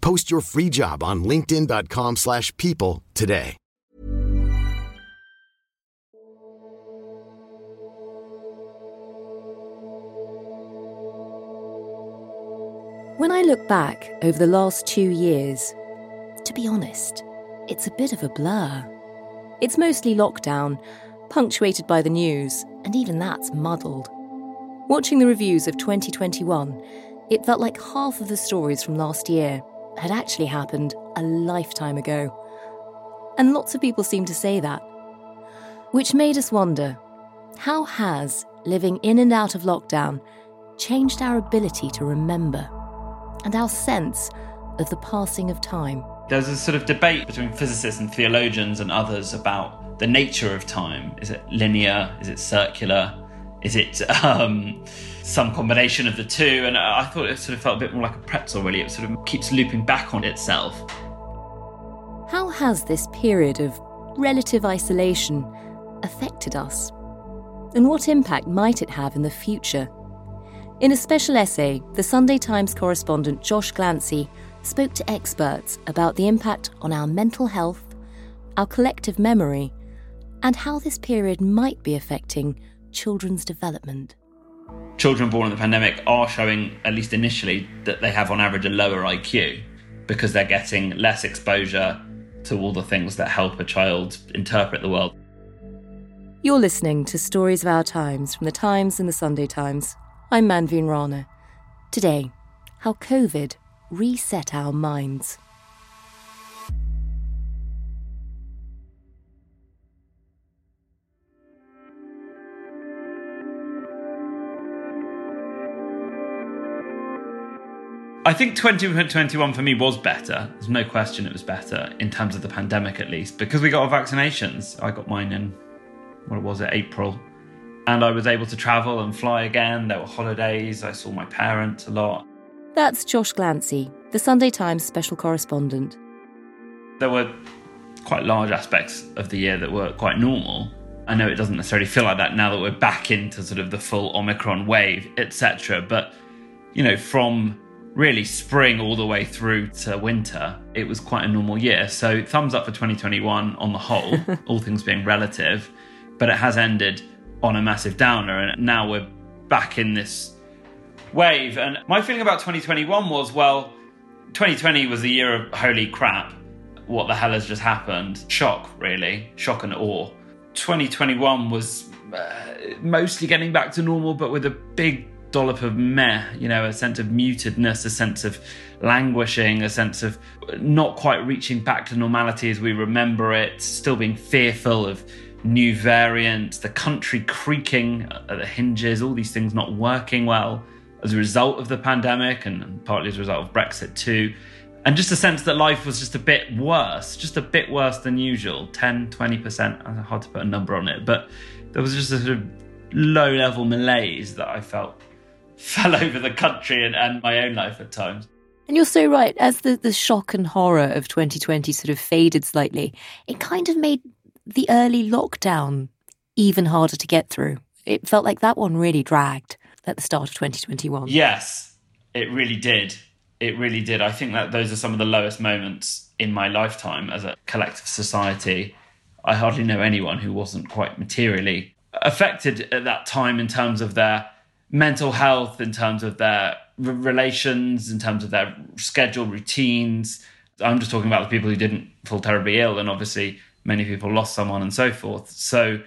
Post your free job on linkedin.com/people slash people today. When I look back over the last two years, to be honest, it's a bit of a blur. It's mostly lockdown, punctuated by the news, and even that's muddled. Watching the reviews of 2021, it felt like half of the stories from last year had actually happened a lifetime ago. And lots of people seem to say that. Which made us wonder how has living in and out of lockdown changed our ability to remember and our sense of the passing of time? There's a sort of debate between physicists and theologians and others about the nature of time. Is it linear? Is it circular? Is it um, some combination of the two? And I thought it sort of felt a bit more like a pretzel, really. It sort of keeps looping back on itself. How has this period of relative isolation affected us? And what impact might it have in the future? In a special essay, the Sunday Times correspondent Josh Glancy spoke to experts about the impact on our mental health, our collective memory, and how this period might be affecting children's development. Children born in the pandemic are showing, at least initially, that they have on average a lower IQ because they're getting less exposure to all the things that help a child interpret the world. You're listening to Stories of Our Times from the Times and the Sunday Times. I'm Manveen Rana. Today, how COVID reset our minds. I think 2021 for me was better. There's no question it was better in terms of the pandemic, at least, because we got our vaccinations. I got mine in, what was it, April. And I was able to travel and fly again. There were holidays. I saw my parents a lot. That's Josh Glancy, the Sunday Times special correspondent. There were quite large aspects of the year that were quite normal. I know it doesn't necessarily feel like that now that we're back into sort of the full Omicron wave, etc. But, you know, from really spring all the way through to winter, it was quite a normal year. So, thumbs up for 2021 on the whole, all things being relative. But it has ended on a massive downer, and now we're back in this wave. And my feeling about 2021 was well, 2020 was the year of holy crap. What the hell has just happened? Shock, really. Shock and awe. 2021 was uh, mostly getting back to normal, but with a big dollop of meh, you know, a sense of mutedness, a sense of languishing, a sense of not quite reaching back to normality as we remember it, still being fearful of new variants, the country creaking at the hinges, all these things not working well as a result of the pandemic and partly as a result of Brexit too. And just a sense that life was just a bit worse, just a bit worse than usual 10, 20%. Hard to put a number on it, but there was just a sort of low level malaise that I felt fell over the country and, and my own life at times. And you're so right. As the, the shock and horror of 2020 sort of faded slightly, it kind of made the early lockdown even harder to get through. It felt like that one really dragged at the start of 2021. Yes, it really did. It really did. I think that those are some of the lowest moments in my lifetime as a collective society. I hardly know anyone who wasn't quite materially affected at that time in terms of their mental health, in terms of their r- relations, in terms of their schedule routines. I'm just talking about the people who didn't fall terribly ill, and obviously many people lost someone and so forth. So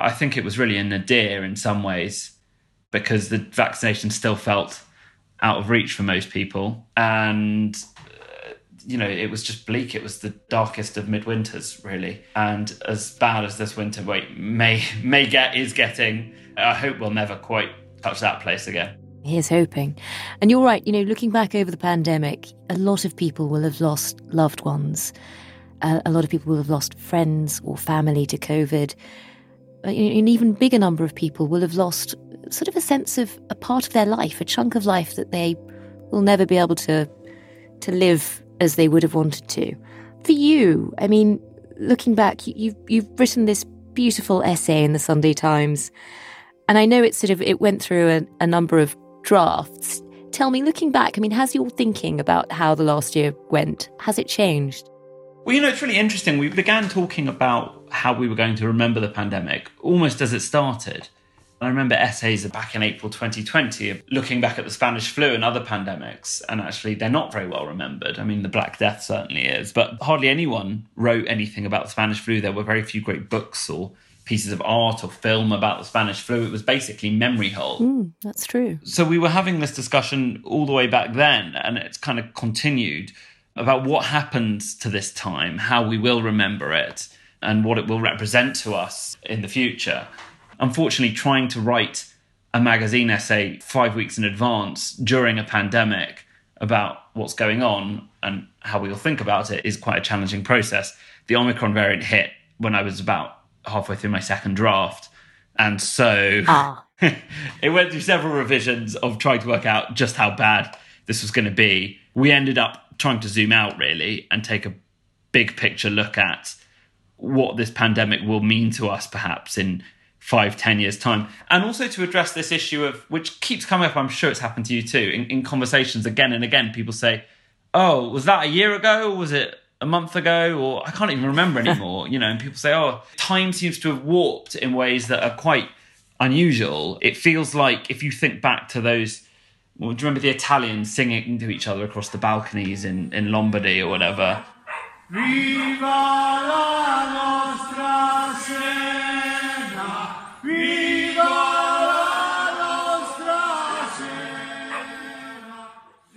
I think it was really a nadir in some ways because the vaccination still felt out of reach for most people. And, uh, you know, it was just bleak. It was the darkest of midwinters, really. And as bad as this winter wait may, may get, is getting, I hope we'll never quite touch that place again. Here's hoping. And you're right, you know, looking back over the pandemic, a lot of people will have lost loved ones. Uh, a lot of people will have lost friends or family to COVID. An even bigger number of people will have lost sort of a sense of a part of their life, a chunk of life that they will never be able to to live as they would have wanted to. For you, I mean, looking back, you've you've written this beautiful essay in the Sunday Times, and I know it sort of it went through a, a number of drafts. Tell me, looking back, I mean, has your thinking about how the last year went has it changed? Well, you know, it's really interesting. We began talking about how we were going to remember the pandemic almost as it started. I remember essays back in April 2020 looking back at the Spanish flu and other pandemics, and actually they're not very well remembered. I mean, the Black Death certainly is, but hardly anyone wrote anything about the Spanish flu. There were very few great books or pieces of art or film about the Spanish flu. It was basically memory hole. Mm, that's true. So we were having this discussion all the way back then, and it's kind of continued about what happened to this time, how we will remember it, and what it will represent to us in the future unfortunately, trying to write a magazine essay five weeks in advance during a pandemic about what's going on and how we will think about it is quite a challenging process. The Omicron variant hit when I was about halfway through my second draft. And so ah. it went through several revisions of trying to work out just how bad this was going to be. We ended up trying to zoom out really and take a big picture look at what this pandemic will mean to us perhaps in five, ten years' time. And also to address this issue of, which keeps coming up, I'm sure it's happened to you too, in, in conversations again and again, people say, oh, was that a year ago? Or was it a month ago? Or I can't even remember anymore, you know, and people say, oh, time seems to have warped in ways that are quite unusual. It feels like if you think back to those well, do you remember the Italians singing to each other across the balconies in, in Lombardy or whatever? Viva la nostra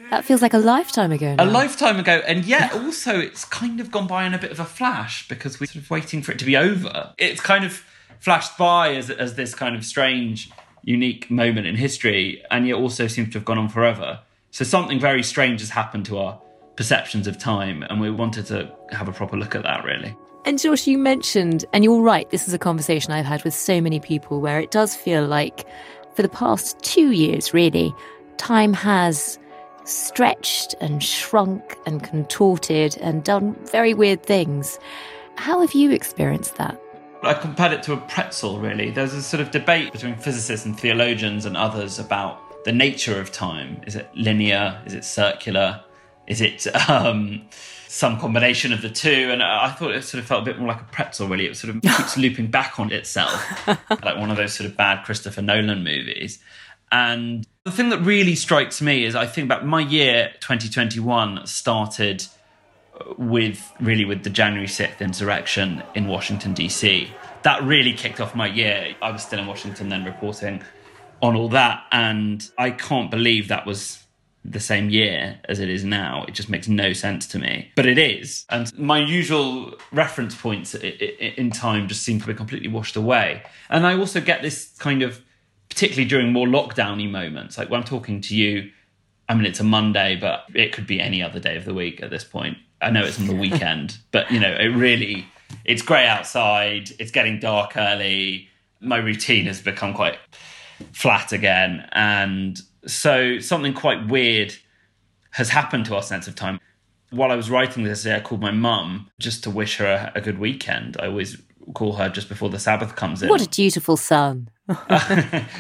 that feels like a lifetime ago. Now. A lifetime ago, and yet also it's kind of gone by in a bit of a flash because we're sort of waiting for it to be over. It's kind of flashed by as, as this kind of strange, unique moment in history, and yet also seems to have gone on forever. So something very strange has happened to our perceptions of time, and we wanted to have a proper look at that, really. And Josh, you mentioned, and you're right, this is a conversation I've had with so many people where it does feel like for the past two years, really, time has stretched and shrunk and contorted and done very weird things. How have you experienced that? I compared it to a pretzel, really. There's a sort of debate between physicists and theologians and others about the nature of time. Is it linear? Is it circular? Is it um, some combination of the two. And I thought it sort of felt a bit more like a pretzel, really. It sort of keeps looping back on itself, like one of those sort of bad Christopher Nolan movies. And the thing that really strikes me is I think about my year 2021 started uh, with really with the January 6th insurrection in Washington, D.C. That really kicked off my year. I was still in Washington then reporting on all that. And I can't believe that was the same year as it is now. It just makes no sense to me. But it is. And my usual reference points in time just seem to be completely washed away. And I also get this kind of, particularly during more lockdowny moments, like when I'm talking to you, I mean, it's a Monday, but it could be any other day of the week at this point. I know it's on the weekend, but you know, it really, it's grey outside, it's getting dark early. My routine has become quite flat again. And so something quite weird has happened to our sense of time. While I was writing this, I called my mum just to wish her a, good weekend. I always call her just before the Sabbath comes in. What a dutiful son.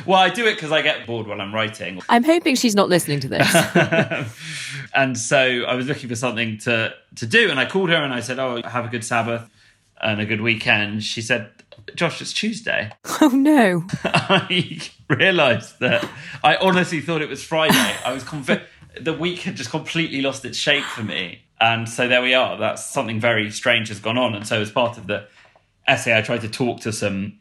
Well, I do it because I get bored while I'm writing. I'm hoping she's not listening to this. and so I was looking for something to, to do, and I called her and I said, Oh, have a good Sabbath and a good weekend. She said, Josh, it's Tuesday. Oh no. I realised that I honestly thought it was Friday. I was convinced the week had just completely lost its shape for me. And so there we are. That's something very strange has gone on. And so, as part of the essay, I tried to talk to some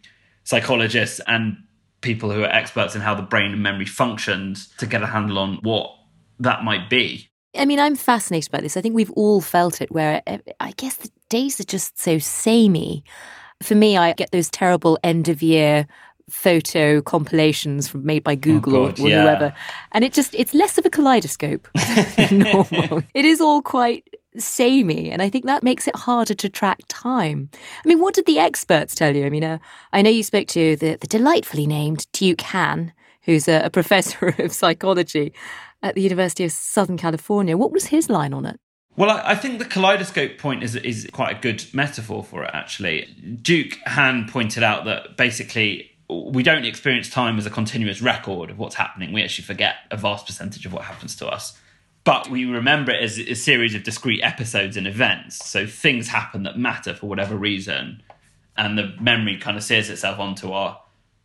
psychologists and people who are experts in how the brain and memory functions to get a handle on what that might be. I mean, I'm fascinated by this. I think we've all felt it where eh, I guess the days are just so samey. For me, I get those terrible end of year photo compilations from, made by Google oh God, or, or yeah. whoever. And it just, it's less of a kaleidoscope than normal. it is all quite samey. And I think that makes it harder to track time. I mean, what did the experts tell you? I mean, uh, I know you spoke to the, the delightfully named Duke Han, who's a, a professor of psychology at the University of Southern California. What was his line on it? Well, I, think the kaleidoscope point is is quite a good metaphor for it. Actually, Duke Han pointed out that basically we don't experience time as a continuous record of what's happening. We actually forget a vast percentage of what happens to us. But we remember it as a series of discrete episodes and events. So things happen that matter for whatever reason. And the memory kind of sears itself onto our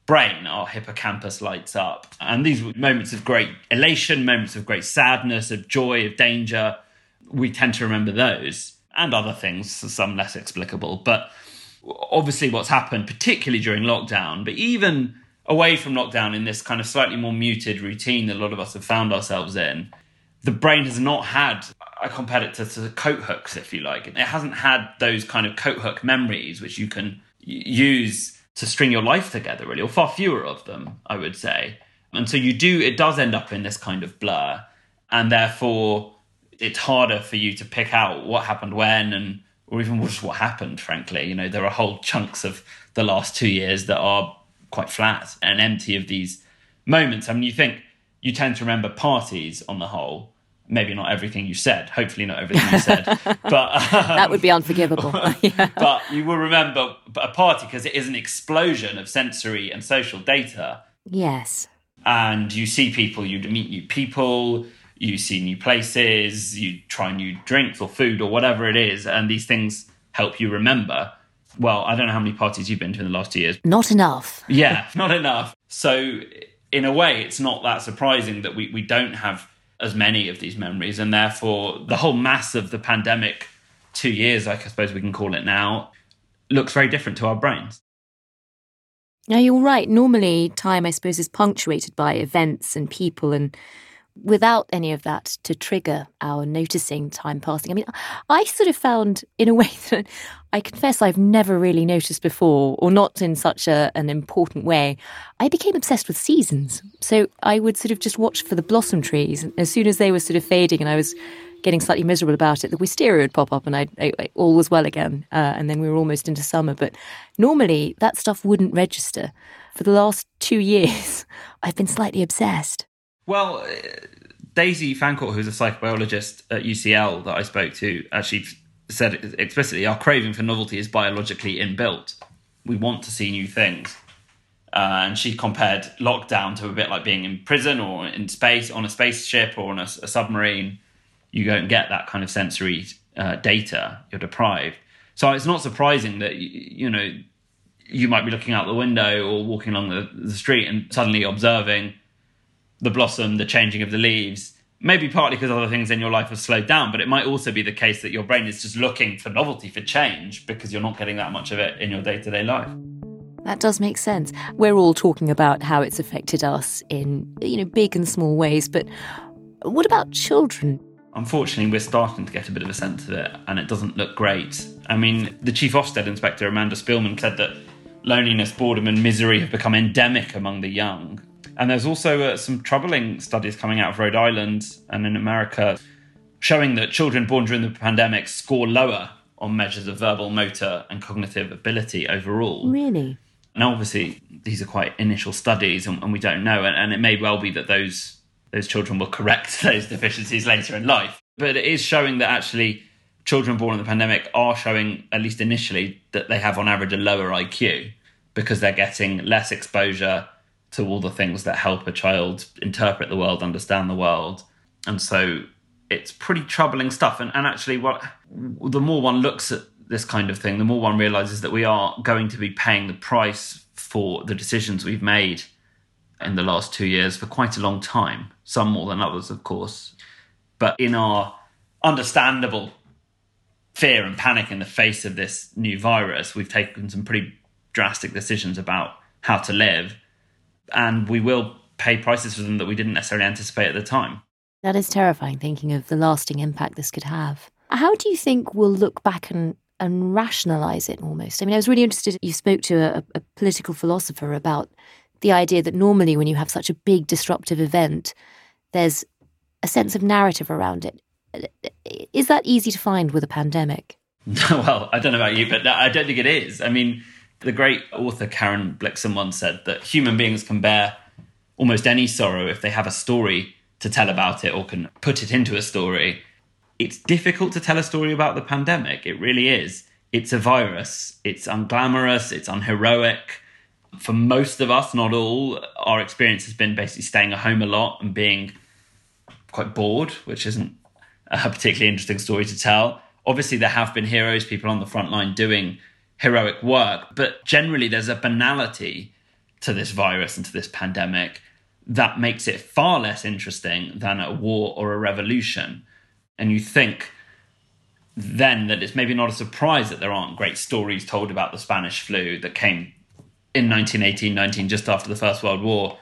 brain, our hippocampus lights up. And these moments of great elation, moments of great sadness, of joy, of danger, we tend to remember those and other things, some less explicable. But obviously, what's happened, particularly during lockdown, but even away from lockdown in this kind of slightly more muted routine that a lot of us have found ourselves in, the brain has not had, I compared it to, to coat hooks, if you like. It hasn't had those kind of coat hook memories which you can use to string your life together, really, or far fewer of them, I would say. And so you do, it does end up in this kind of blur. And therefore, it's harder for you to pick out what happened when and or even just what happened, frankly. You know, there are whole chunks of the last two years that are quite flat and empty of these moments. I mean, you think you tend to remember parties on the whole, maybe not everything you said. Hopefully not everything you said. But um, that would be unforgivable. Yeah. but you will remember a party because it is an explosion of sensory and social data. Yes. And you see people you meet new people you see new places you try new drinks or food or whatever it is and these things help you remember. Well i don't know how many parties you've been to in the last two years. Not enough. Yeah not enough. So in a way it's not that surprising that we, we don't have as many of these memories, and therefore the whole mass of the pandemic two years, like I suppose we can call it now, looks very different to our brains. Now, you're right. Normally, time, I suppose, is punctuated by events and people and without any of that to trigger our noticing time passing. I mean, I sort of found, in a way that I confess I've never really noticed before, or not in such a, an important way, I became obsessed with seasons. So I would sort of just watch for the blossom trees. As soon as they were sort of fading and I was getting slightly miserable about it, the wisteria would pop up and I, I, I all was well again. Uh, and then we were almost into summer. But normally that stuff wouldn't register. For the last two years, I've been slightly obsessed. Well, uh, Daisy Fancourt, who's a psychobiologist at UCL that I spoke to, actually said explicitly our craving for novelty is biologically inbuilt. We want to see new things. Uh, and she compared lockdown to a bit like being in prison or in space, on a spaceship or on a, a submarine. You don't get that kind of sensory uh, data. You're deprived. So it's not surprising that you know you might be looking out the window or walking along the, the street and suddenly observing the blossom, the changing of the leaves, maybe partly because other things in your life have slowed down, but it might also be the case that your brain is just looking for novelty, for change, because you're not getting that much of it in your day to day life. That does make sense. We're all talking about how it's affected us in, you know, big and small ways, but what about children? Unfortunately, we're starting to get a bit of a sense of it, and it doesn't look great. I mean, the chief Ofsted inspector, Amanda Spielman, said that loneliness, boredom, and misery have become endemic among the young. And there's also uh, some troubling studies coming out of Rhode Island and in America showing that children born during the pandemic score lower on measures of verbal, motor, and cognitive ability overall. Really? Now, obviously, these are quite initial studies, and, and we don't know, and, and, it may well be that those those children will correct those deficiencies later in life. But it is showing that actually children born in the pandemic are showing, at least initially, that they have on average a lower IQ because they're getting less exposure to all the things that help a child interpret the world, understand the world. And so it's pretty troubling stuff. And, and actually, what the more one looks at this kind of thing, the more one realizes that we are going to be paying the price for the decisions we've made in the last two years for quite a long time, some more than others, of course. But in our understandable fear and panic in the face of this new virus, we've taken some pretty drastic decisions about how to live. And we will pay prices for them that we didn't necessarily anticipate at the time. That is terrifying, thinking of the lasting impact this could have. How do you think we'll look back and, and rationalize it almost? I mean, I was really interested. You spoke to a, a political philosopher about the idea that normally when you have such a big disruptive event, there's a sense of narrative around it. Is that easy to find with a pandemic? well, I don't know about you, but I don't think it is. I mean, the great author Karen Blixen once said that human beings can bear almost any sorrow if they have a story to tell about it or can put it into a story. It's difficult to tell a story about the pandemic. It really is. It's a virus. It's unglamorous. It's unheroic. For most of us, not all, our experience has been basically staying at home a lot and being quite bored, which isn't a particularly interesting story to tell. Obviously, there have been heroes, people on the front line doing heroic work, but generally, there's a banality to this virus and to this pandemic that makes it far less interesting than a war or a revolution. And you think then that it's maybe not a surprise that there aren't great stories told about the Spanish flu that came in 1918 19, just after the First World War.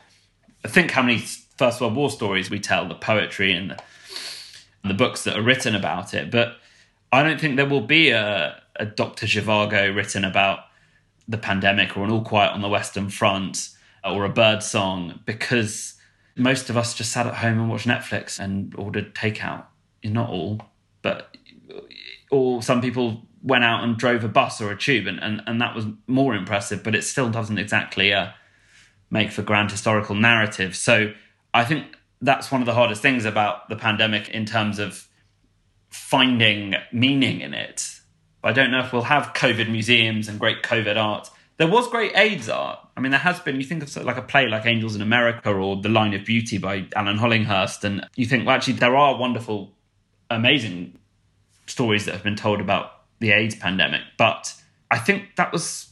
I think how many First World War stories we tell, the poetry and the, and the books that are written about it. But I don't think there will be a, a Dr. Zhivago written about the pandemic or an All Quiet on the Western Front or a Birdsong because most of us just sat at home and watched Netflix and ordered takeout. Not all, but or some people went out and drove a bus or a tube, and, and, and that was more impressive, but it still doesn't exactly uh, make for grand historical narrative. So I think that's one of the hardest things about the pandemic in terms of finding meaning in it. I don't know if we'll have COVID museums and great COVID art there was great AIDS art. I mean, there has been. You think of of like a play like Angels in America or The Line of Beauty by Alan Hollinghurst, and you think, well, actually, there are wonderful, amazing stories that have been told about the AIDS pandemic. But I think that was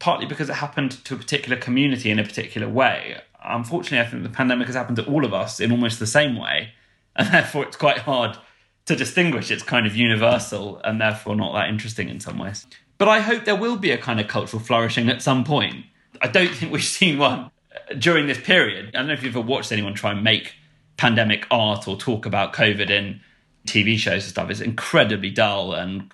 partly because it happened to a particular community in a particular way. Unfortunately, I think the pandemic has happened to all of us in almost the same way, and therefore it's quite hard to distinguish. It's kind of universal and therefore not that interesting in some ways. But I hope there will be a kind of cultural flourishing at some point. I don't think we've seen one during this period. I don't know if you've ever watched anyone try and make pandemic art or talk about COVID in TV shows and stuff. It's incredibly dull and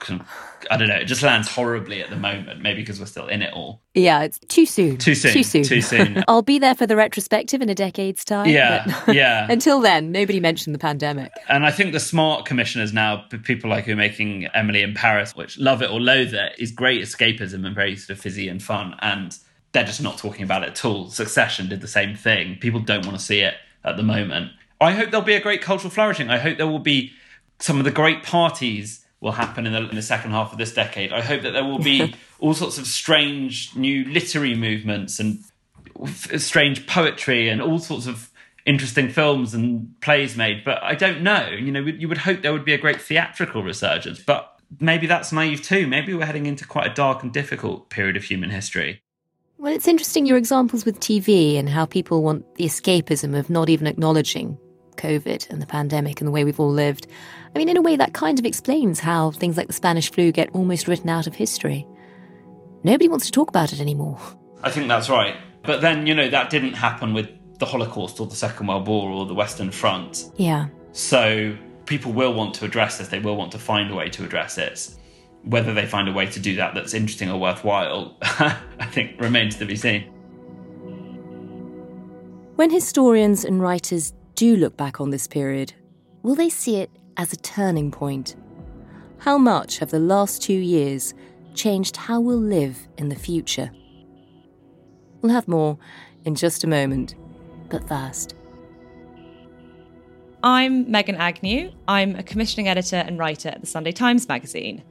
I don't know. It just lands horribly at the moment. Maybe because we're still in it all. Yeah, it's too soon. Too soon. Too soon. Too soon. I'll be there for the retrospective in a decade's time. Yeah, yeah. Until then, nobody mentioned the pandemic. And I think the smart commissioners now, people like who are making Emily in Paris, which love it or loathe it, is great escapism and very sort of fizzy and fun. And they're just not talking about it at all. Succession did the same thing. People don't want to see it at the moment. I hope there'll be a great cultural flourishing. I hope there will be some of the great parties will happen in the, in the second half of this decade. I hope that there will be all sorts of strange new literary movements and f- strange poetry and all sorts of interesting films and plays made. But I don't know. You know, you would hope there would be a great theatrical resurgence, but maybe that's naive too. Maybe we're heading into quite a dark and difficult period of human history. Well, it's interesting your examples with TV and how people want the escapism of not even acknowledging COVID and the pandemic and the way we've all lived. I mean, in a way, that kind of explains how things like the Spanish flu get almost written out of history. Nobody wants to talk about it anymore. I think that's right. But then, you know, that didn't happen with the Holocaust or the Second World War or the Western Front. Yeah. So people will want to address this, they will want to find a way to address it. Whether they find a way to do that that's interesting or worthwhile, I think remains to be seen. When historians and writers do look back on this period, will they see it as a turning point? How much have the last two years changed how we'll live in the future? We'll have more in just a moment, but first. I'm Megan Agnew. I'm a commissioning editor and writer at the Sunday Times magazine.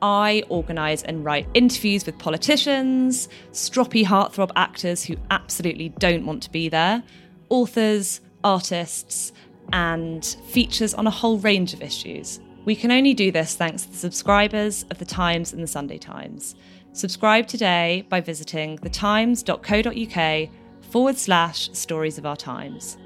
I organise and write interviews with politicians, stroppy heartthrob actors who absolutely don't want to be there, authors, artists, and features on a whole range of issues. We can only do this thanks to the subscribers of The Times and The Sunday Times. Subscribe today by visiting thetimes.co.uk forward slash stories of our times.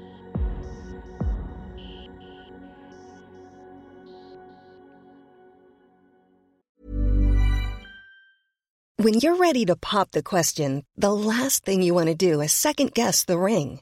When you're ready to pop the question, the last thing you want to do is second guess the ring.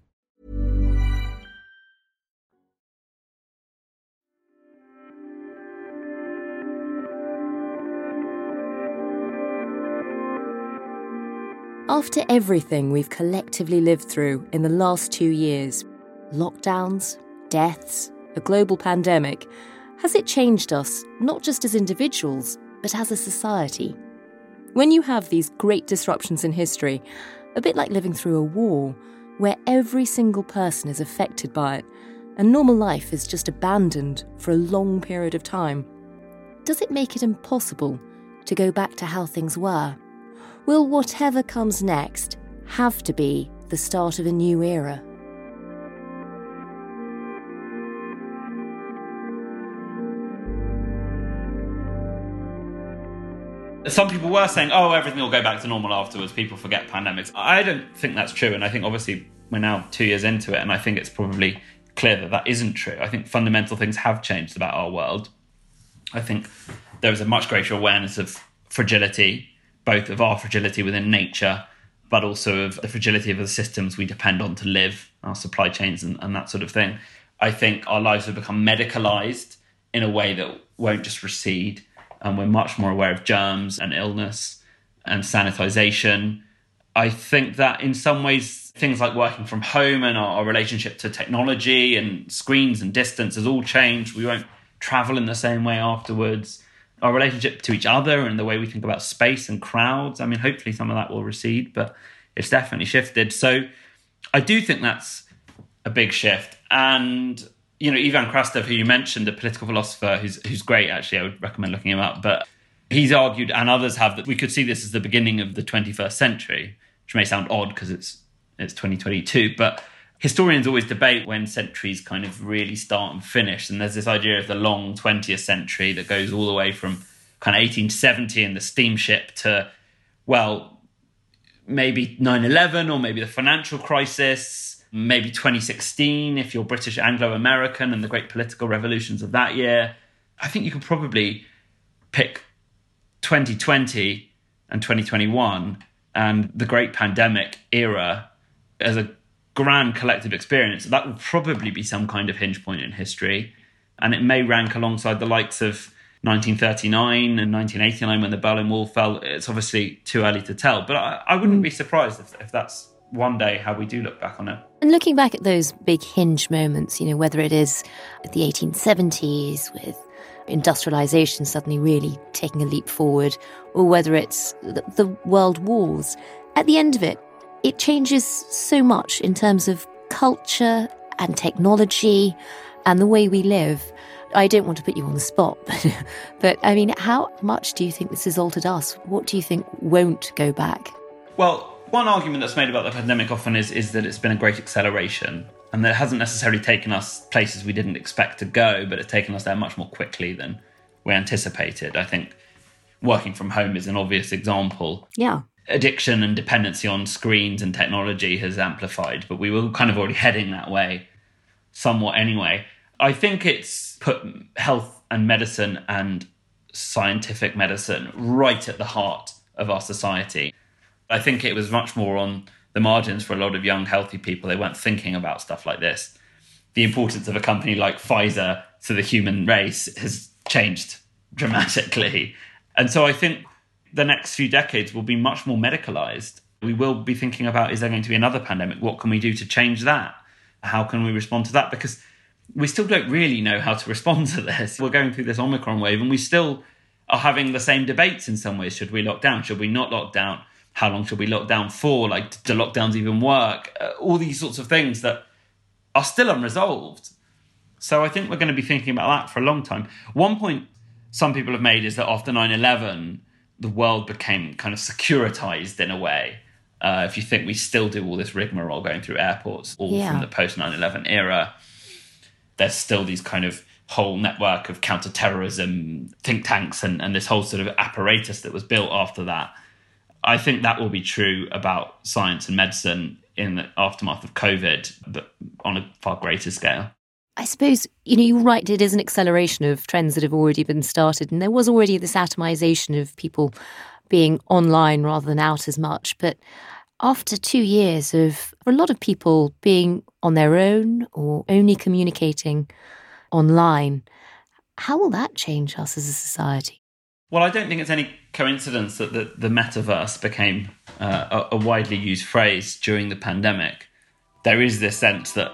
After everything we've collectively lived through in the last two years lockdowns, deaths, a global pandemic has it changed us, not just as individuals, but as a society? When you have these great disruptions in history, a bit like living through a war, where every single person is affected by it, and normal life is just abandoned for a long period of time, does it make it impossible to go back to how things were? Will whatever comes next have to be the start of a new era? Some people were saying, oh, everything will go back to normal afterwards. People forget pandemics. I don't think that's true. And I think obviously we're now two years into it. And I think it's probably clear that that isn't true. I think fundamental things have changed about our world. I think there is a much greater awareness of fragility both of our fragility within nature, but also of the fragility of the systems we depend on to live, our supply chains and, and that sort of thing. I think our lives have become medicalized in a way that won't just recede. And we're much more aware of germs and illness and sanitization. I think that in some ways, things like working from home and our, our relationship to technology and screens and distance has all changed. We won't travel in the same way afterwards our relationship to each other and the way we think about space and crowds. I mean, hopefully some of that will recede, but it's definitely shifted. So I do think that's a big shift. And you know, Ivan Krastev, who you mentioned, a political philosopher who's who's great. Actually, I would recommend looking him up. But he's argued, and others have, that we could see this as the beginning of the 21st century, which may sound odd because it's it's 2022, but historians always debate when centuries kind of really start and finish. And there's this idea of the long 20th century that goes all the way from kind of 1870 and the steamship to, well, maybe 9 11 or maybe the financial crisis, maybe 2016 if you're British Anglo American and the great political revolutions of that year. I think you could probably pick 2020 and 2021 and the great pandemic era as a grand collective experience, that will probably be some kind of hinge point in history. And it may rank alongside the likes of 1939 and 1989 when the Berlin Wall fell. It's obviously too early to tell, but I, I wouldn't be surprised if, if that's one day how we do look back on it. And looking back at those big hinge moments, you know, whether it is the 1870s with industrialization suddenly really taking a leap forward, or whether it's the, the world wars, at the end of it, it changes so much in terms of culture and technology and the way we live. I don't want to put you on the spot, but, but I mean, how much do you think this has altered us? What do you think won't go back? Well, one argument that's made about the pandemic often is, is that it's been a great acceleration and that it hasn't necessarily taken us places we didn't expect to go, but it's taken us there much more quickly than we anticipated. I think working from home is an obvious example. Yeah addiction and dependency on screens and technology has amplified, but we were kind of already heading that way somewhat anyway. I think it's put health and medicine and scientific medicine right at the heart of our society. I think it was much more on the margins for a lot of young, healthy people. They weren't thinking about stuff like this. The importance of a company like Pfizer to the human race has changed dramatically. And so I think the next few decades will be much more medicalized. We will be thinking about is there going to be another pandemic? What can we do to change that? How can we respond to that? Because we still don't really know how to respond to this. We're going through this Omicron wave and we still are having the same debates in some ways. Should we lock down? Should we not lock down? How long should we lock down for? Like, do lockdowns even work? Uh, all these sorts of things that are still unresolved. So I think we're going to be thinking about that for a long time. One point some people have made is that after 9 11, the world became kind of securitized in a way. Uh, if you think we still do all this rigmarole going through airports, all yeah. from the post 9 11 era, there's still these kind of whole network of counterterrorism think tanks and, and this whole sort of apparatus that was built after that. I think that will be true about science and medicine in the aftermath of COVID, but on a far greater scale. I suppose, you know, you're right, it is an acceleration of trends that have already been started. And there was already this atomization of people being online rather than out as much. But after two years of a lot of people being on their own or only communicating online, how will that change us as a society? Well, I don't think it's any coincidence that the, the metaverse became uh, a, a widely used phrase during the pandemic. There is this sense that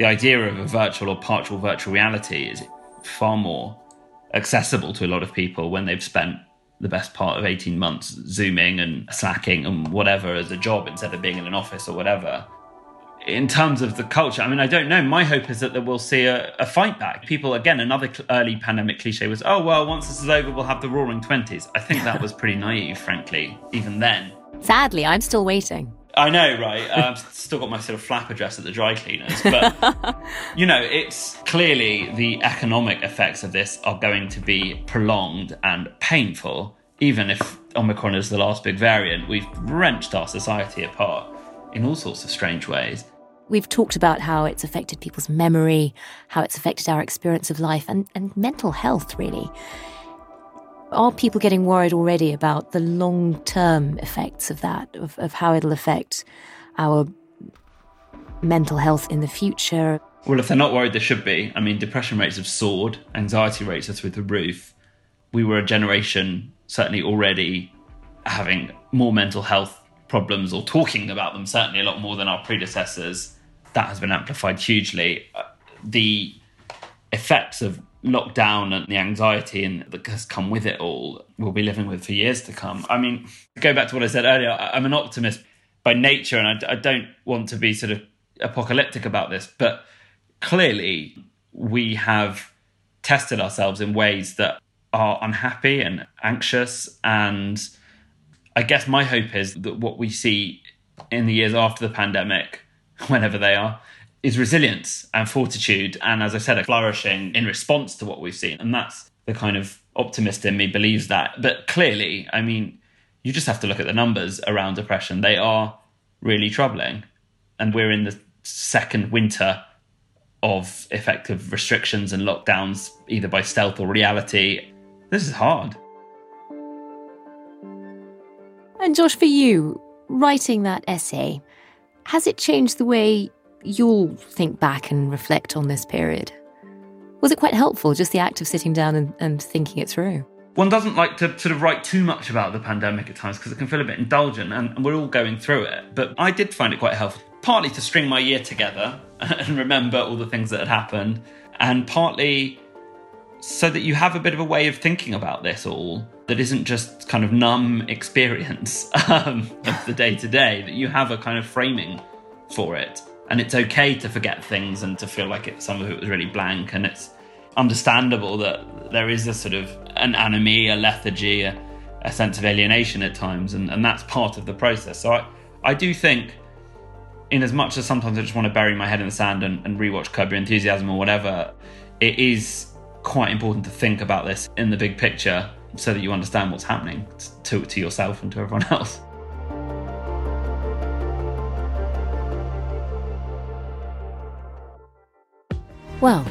the idea of a virtual or partial virtual reality is far more accessible to a lot of people when they've spent the best part of 18 months zooming and slacking and whatever as a job instead of being in an office or whatever in terms of the culture, I mean, I don't know. My hope is that, we'll see a, a fight back. People, again, another cl- early pandemic cliche was, oh, well, once this is over, we'll have the roaring 20s. I think that was pretty naive, frankly, even then. Sadly, I'm still waiting. I know, right? I've um, still got my sort of flapper dress at the dry cleaners. But, you know, it's clearly the economic effects of this are going to be prolonged and painful. Even if Omicron is the last big variant, we've wrenched our society apart in all sorts of strange ways. We've talked about how it's affected people's memory, how it's affected our experience of life, and, and mental health, really. Are people getting worried already about the long term effects of that, of, of how it'll affect our mental health in the future? Well, if they're not worried, they should be. I mean, depression rates have soared, anxiety rates are through the roof. We were a generation, certainly already, having more mental health problems or talking about them certainly a lot more than our predecessors. That has been amplified hugely. Uh, the effects of lockdown and the anxiety and that has come with it all we'll be living with for years to come. I mean, go back to what I said earlier. I'm an optimist by nature, and I, I don't want to be sort of apocalyptic about this, but clearly we have tested ourselves in ways that are unhappy and anxious and I guess my hope is that what we see in the years after the pandemic, whenever they are, is resilience and fortitude. And as I said, a flourishing in response to what we've seen. And that's the kind of optimist in me believes that. But clearly, I mean, you just have to look at the numbers around depression. They are really troubling. And we're in the second winter of effective restrictions and lockdowns, either by stealth or reality. This is hard. And Josh, for you, writing that essay, has it changed the way you'll think back and reflect on this period? Was it quite helpful, just the act of sitting down and, and thinking it through? One doesn't like to sort of write too much about the pandemic at times because it can feel a bit indulgent and, and we're all going through it. But I did find it quite helpful, partly to string my year together and remember all the things that had happened, and partly so that you have a bit of a way of thinking about this all that isn't just kind of numb experience um, of the day to day, that you have a kind of framing for it. And it's okay to forget things and to feel like it, some of it was really blank. And it's understandable that there is a sort of an anomie, a lethargy, a, a sense of alienation at times. And, and that's part of the process. So I, I do think, in as much as sometimes I just want to bury my head in the sand and, and rewatch Curb Your Enthusiasm or whatever, it is quite important to think about this in the big picture so that you understand what's happening to, to yourself and to everyone else. Well,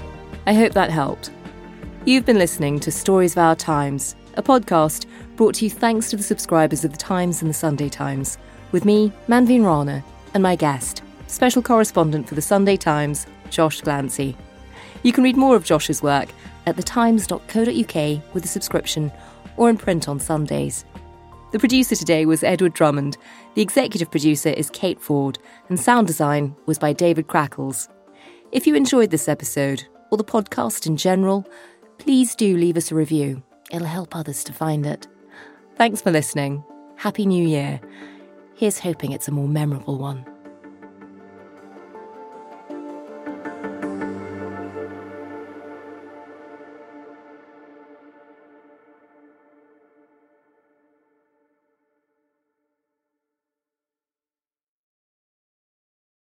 I hope that helped. You've been listening to Stories of Our Times, a podcast brought to you thanks to the subscribers of The Times and The Sunday Times, with me, Manveen Rana, and my guest, special correspondent for The Sunday Times, Josh Glancy. You can read more of Josh's work at thetimes.co.uk with a subscription or in print on Sundays. The producer today was Edward Drummond, the executive producer is Kate Ford, and sound design was by David Crackles. If you enjoyed this episode, or the podcast in general, please do leave us a review. It'll help others to find it. Thanks for listening. Happy New Year. Here's hoping it's a more memorable one.